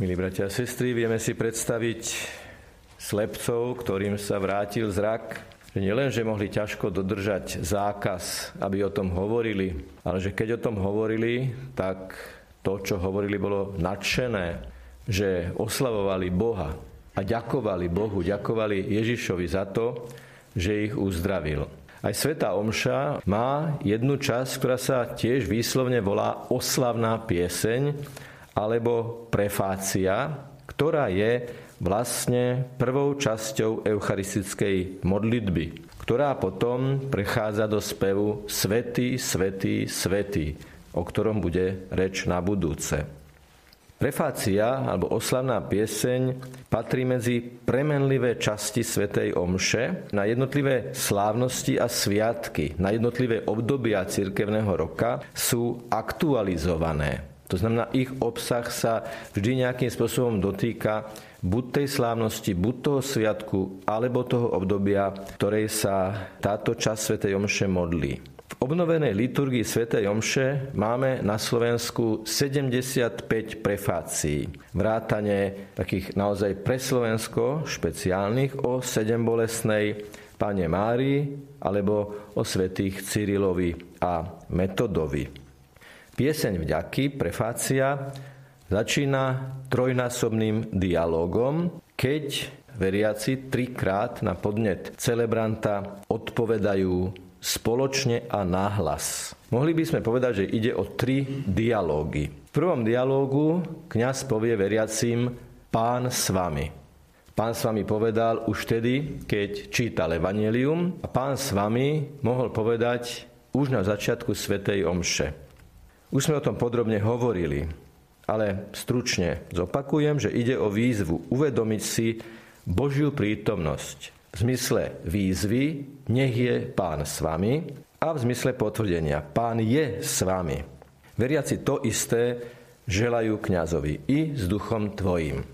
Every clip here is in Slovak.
Milí bratia a sestry, vieme si predstaviť slepcov, ktorým sa vrátil zrak, že nielen, že mohli ťažko dodržať zákaz, aby o tom hovorili, ale že keď o tom hovorili, tak to, čo hovorili, bolo nadšené, že oslavovali Boha a ďakovali Bohu, ďakovali Ježišovi za to, že ich uzdravil. Aj Sveta Omša má jednu časť, ktorá sa tiež výslovne volá oslavná pieseň, alebo prefácia, ktorá je vlastne prvou časťou eucharistickej modlitby, ktorá potom prechádza do spevu Svetý, Svetý, Svetý, o ktorom bude reč na budúce. Prefácia alebo oslavná pieseň patrí medzi premenlivé časti Svetej Omše na jednotlivé slávnosti a sviatky, na jednotlivé obdobia cirkevného roka sú aktualizované. To znamená, ich obsah sa vždy nejakým spôsobom dotýka buď tej slávnosti, buď toho sviatku, alebo toho obdobia, ktorej sa táto časť Sv. Omše modlí. V obnovenej liturgii Sv. Omše máme na Slovensku 75 prefácií. Vrátane takých naozaj pre Slovensko špeciálnych o sedem bolesnej Pane Márii alebo o svetých Cyrilovi a Metodovi. Pieseň vďaky, prefácia, začína trojnásobným dialogom, keď veriaci trikrát na podnet celebranta odpovedajú spoločne a nahlas. Mohli by sme povedať, že ide o tri dialógy. V prvom dialógu kňaz povie veriacim Pán s vami. Pán s vami povedal už vtedy, keď čítal Evangelium a pán s vami mohol povedať už na začiatku Svetej Omše. Už sme o tom podrobne hovorili, ale stručne zopakujem, že ide o výzvu uvedomiť si Božiu prítomnosť. V zmysle výzvy nech je Pán s vami a v zmysle potvrdenia Pán je s vami. Veriaci to isté želajú kňazovi i s duchom tvojim.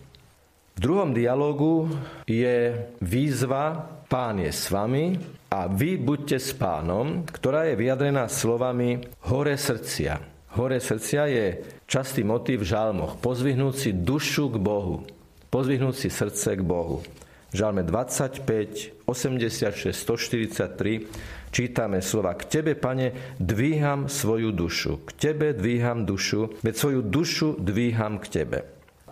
V druhom dialogu je výzva Pán je s vami a vy buďte s pánom, ktorá je vyjadrená slovami hore srdcia. Hore srdcia je častý motív v žalmoch. Pozvihnúť si dušu k Bohu. Pozvihnúť si srdce k Bohu. V žalme 25, 86, 143 čítame slova K Tebe, Pane, dvíham svoju dušu. K Tebe dvíham dušu, veď svoju dušu dvíham k Tebe.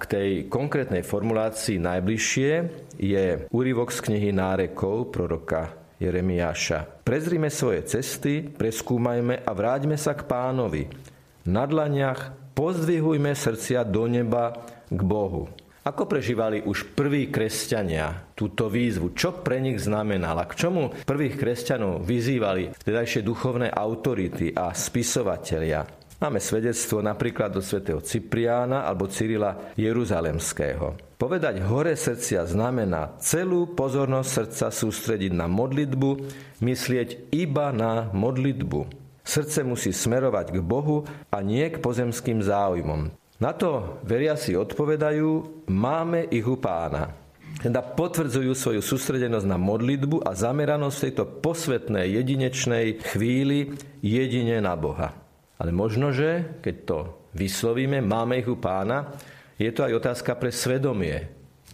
K tej konkrétnej formulácii najbližšie je úryvok z knihy Nárekov proroka Jeremiáša. Prezrime svoje cesty, preskúmajme a vráťme sa k pánovi, na dlaniach, pozdvihujme srdcia do neba k Bohu. Ako prežívali už prví kresťania túto výzvu? Čo pre nich znamenala? K čomu prvých kresťanov vyzývali vtedajšie duchovné autority a spisovatelia? Máme svedectvo napríklad do svätého Cypriána alebo Cyrila Jeruzalemského. Povedať hore srdcia znamená celú pozornosť srdca sústrediť na modlitbu, myslieť iba na modlitbu. Srdce musí smerovať k Bohu a nie k pozemským záujmom. Na to veriaci odpovedajú, máme ich u pána. Teda potvrdzujú svoju sústredenosť na modlitbu a zameranosť tejto posvetnej jedinečnej chvíli jedine na Boha. Ale možno, že keď to vyslovíme, máme ich u pána, je to aj otázka pre svedomie.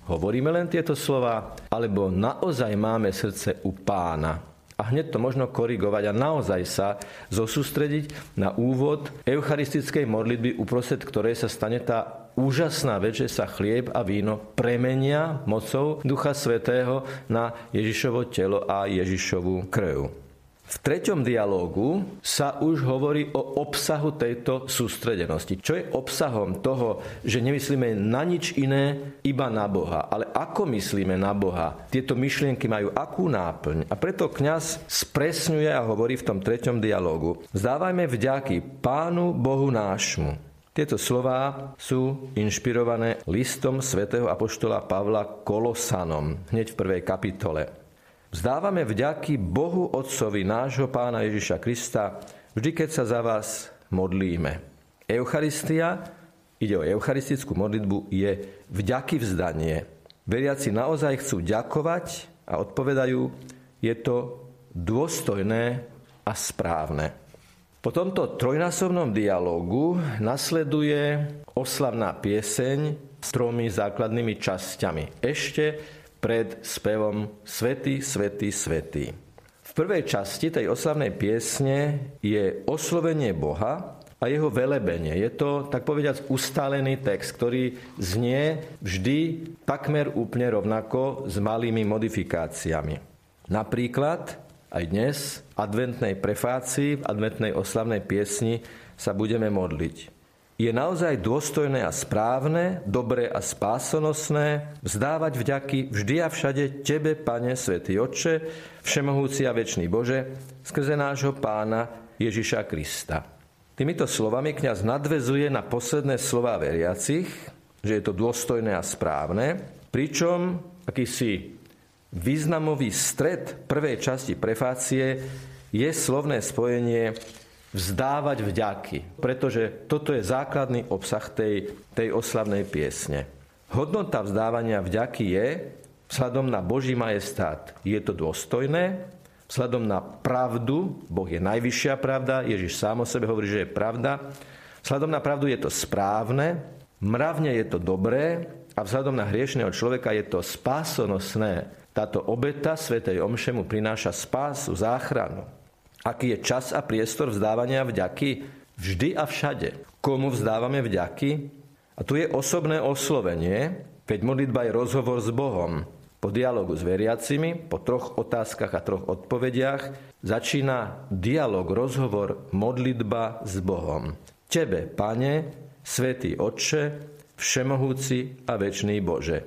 Hovoríme len tieto slova, alebo naozaj máme srdce u pána a hneď to možno korigovať a naozaj sa zosústrediť na úvod eucharistickej modlitby, uprostred ktorej sa stane tá úžasná vec, že sa chlieb a víno premenia mocou Ducha Svetého na Ježišovo telo a Ježišovú krv. V treťom dialógu sa už hovorí o obsahu tejto sústredenosti. Čo je obsahom toho, že nemyslíme na nič iné, iba na Boha. Ale ako myslíme na Boha? Tieto myšlienky majú akú náplň? A preto kňaz spresňuje a hovorí v tom treťom dialógu. Vzdávajme vďaky Pánu Bohu nášmu. Tieto slová sú inšpirované listom svätého Apoštola Pavla Kolosanom, hneď v prvej kapitole. Vzdávame vďaky Bohu Otcovi nášho Pána Ježiša Krista, vždy keď sa za vás modlíme. Eucharistia, ide o eucharistickú modlitbu, je vďaky vzdanie. Veriaci naozaj chcú ďakovať a odpovedajú, je to dôstojné a správne. Po tomto trojnásobnom dialogu nasleduje oslavná pieseň s tromi základnými časťami. Ešte pred spevom Svety, Svety, Svety. V prvej časti tej oslavnej piesne je oslovenie Boha a jeho velebenie. Je to, tak povediať, ustálený text, ktorý znie vždy takmer úplne rovnako s malými modifikáciami. Napríklad aj dnes v adventnej prefácii, v adventnej oslavnej piesni sa budeme modliť. Je naozaj dôstojné a správne, dobré a spásonosné vzdávať vďaky vždy a všade Tebe, Pane, Svetý Otče, Všemohúci a Večný Bože, skrze nášho Pána Ježiša Krista. Týmito slovami kňaz nadvezuje na posledné slova veriacich, že je to dôstojné a správne, pričom akýsi významový stred prvej časti prefácie je slovné spojenie vzdávať vďaky, pretože toto je základný obsah tej, tej oslavnej piesne. Hodnota vzdávania vďaky je, vzhľadom na Boží majestát, je to dôstojné, vzhľadom na pravdu, Boh je najvyššia pravda, Ježiš sám o sebe hovorí, že je pravda, vzhľadom na pravdu je to správne, mravne je to dobré a vzhľadom na hriešného človeka je to spásonosné. Táto obeta Svetej Omše mu prináša spásu, záchranu. Aký je čas a priestor vzdávania vďaky? Vždy a všade. Komu vzdávame vďaky? A tu je osobné oslovenie, veď modlitba je rozhovor s Bohom. Po dialogu s veriacimi, po troch otázkach a troch odpovediach začína dialog, rozhovor, modlitba s Bohom. Tebe, Pane, Svetý Otče, Všemohúci a Večný Bože.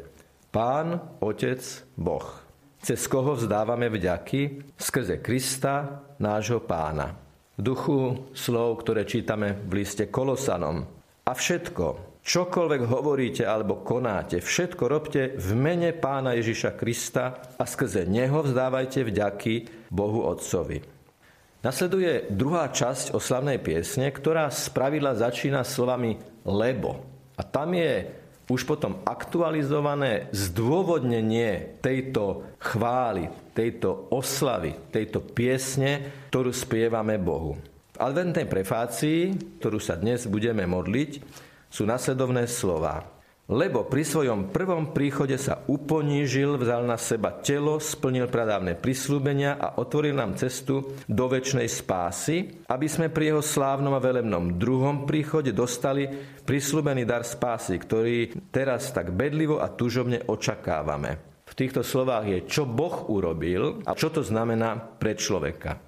Pán, Otec, Boh. Cez koho vzdávame vďaky? Skrze Krista, nášho pána. V duchu slov, ktoré čítame v liste Kolosanom. A všetko, čokoľvek hovoríte alebo konáte, všetko robte v mene pána Ježiša Krista a skrze neho vzdávajte vďaky Bohu Otcovi. Nasleduje druhá časť oslavnej piesne, ktorá spravidla začína slovami lebo. A tam je už potom aktualizované zdôvodnenie tejto chvály, tejto oslavy, tejto piesne, ktorú spievame Bohu. V adventnej prefácii, ktorú sa dnes budeme modliť, sú nasledovné slova. Lebo pri svojom prvom príchode sa uponížil, vzal na seba telo, splnil pradávne prislúbenia a otvoril nám cestu do väčšnej spásy, aby sme pri jeho slávnom a velebnom druhom príchode dostali prislúbený dar spásy, ktorý teraz tak bedlivo a tužobne očakávame. V týchto slovách je, čo Boh urobil a čo to znamená pre človeka.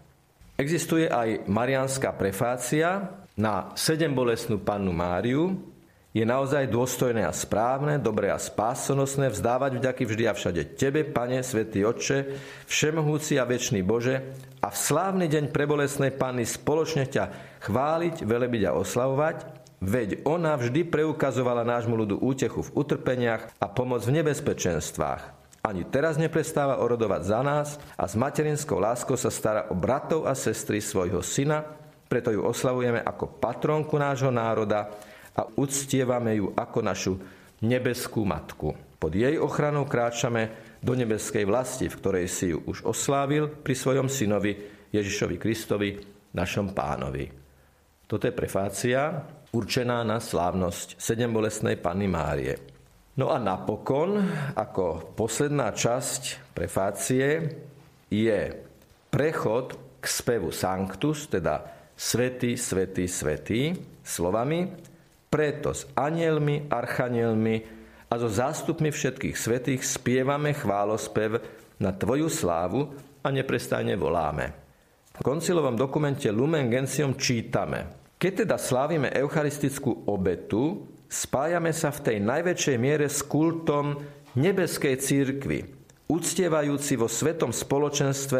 Existuje aj marianská prefácia na sedem bolestnú pannu Máriu, je naozaj dôstojné a správne, dobré a spásonosné vzdávať vďaky vždy a všade Tebe, Pane, Svetý Otče, Všemohúci a Večný Bože, a v slávny deň prebolesnej Panny spoločne ťa chváliť, velebiť a oslavovať, veď ona vždy preukazovala nášmu ľudu útechu v utrpeniach a pomoc v nebezpečenstvách. Ani teraz neprestáva orodovať za nás a s materinskou láskou sa stará o bratov a sestry svojho syna, preto ju oslavujeme ako patronku nášho národa, a uctievame ju ako našu nebeskú matku. Pod jej ochranou kráčame do nebeskej vlasti, v ktorej si ju už oslávil pri svojom synovi Ježišovi Kristovi, našom pánovi. Toto je prefácia určená na slávnosť sedem bolestnej Panny Márie. No a napokon, ako posledná časť prefácie, je prechod k spevu Sanctus, teda Svetý, Svetý, Svetý, slovami preto s anielmi, archanielmi a so zástupmi všetkých svetých spievame chválospev na Tvoju slávu a neprestajne voláme. V koncilovom dokumente Lumen Gentium čítame, keď teda slávime eucharistickú obetu, spájame sa v tej najväčšej miere s kultom nebeskej církvy, uctievajúci vo svetom spoločenstve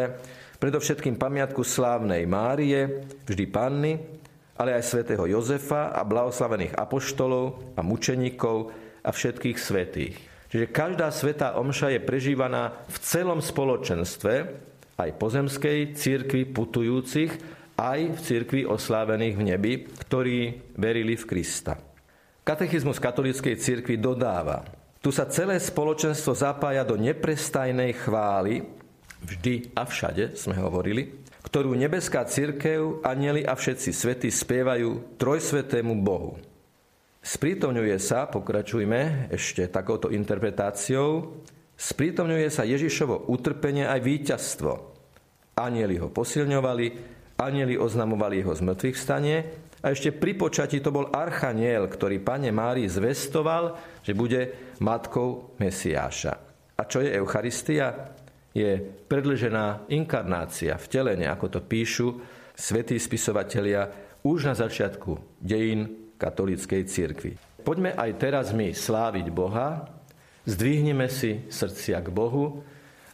predovšetkým pamiatku slávnej Márie, vždy Panny, ale aj svätého Jozefa a blahoslavených apoštolov a mučeníkov a všetkých svetých. Čiže každá svetá omša je prežívaná v celom spoločenstve, aj pozemskej církvi putujúcich, aj v církvi oslávených v nebi, ktorí verili v Krista. Katechizmus katolíckej církvy dodáva, tu sa celé spoločenstvo zapája do neprestajnej chvály, vždy a všade, sme hovorili, ktorú nebeská církev, anieli a všetci svety spievajú trojsvetému Bohu. Sprítomňuje sa, pokračujme ešte takouto interpretáciou, sprítomňuje sa Ježišovo utrpenie aj víťazstvo. Anieli ho posilňovali, anieli oznamovali jeho zmrtvých stanie a ešte pri počati to bol archaniel, ktorý pane Mári zvestoval, že bude matkou Mesiáša. A čo je Eucharistia? Je predlžená inkarnácia, vtelenie, ako to píšu svätí spisovatelia už na začiatku dejín katolíckej cirkvi. Poďme aj teraz my sláviť Boha, zdvihneme si srdcia k Bohu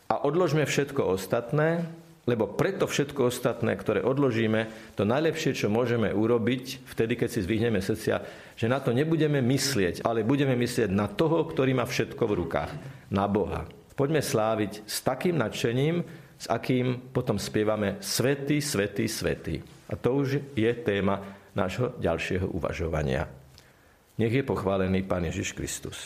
a odložme všetko ostatné, lebo preto všetko ostatné, ktoré odložíme, to najlepšie, čo môžeme urobiť, vtedy, keď si zdvihneme srdcia, že na to nebudeme myslieť, ale budeme myslieť na toho, ktorý má všetko v rukách, na Boha. Poďme sláviť s takým nadšením, s akým potom spievame Svetý, Svetý, Svetý. A to už je téma nášho ďalšieho uvažovania. Nech je pochválený Pán Ježiš Kristus.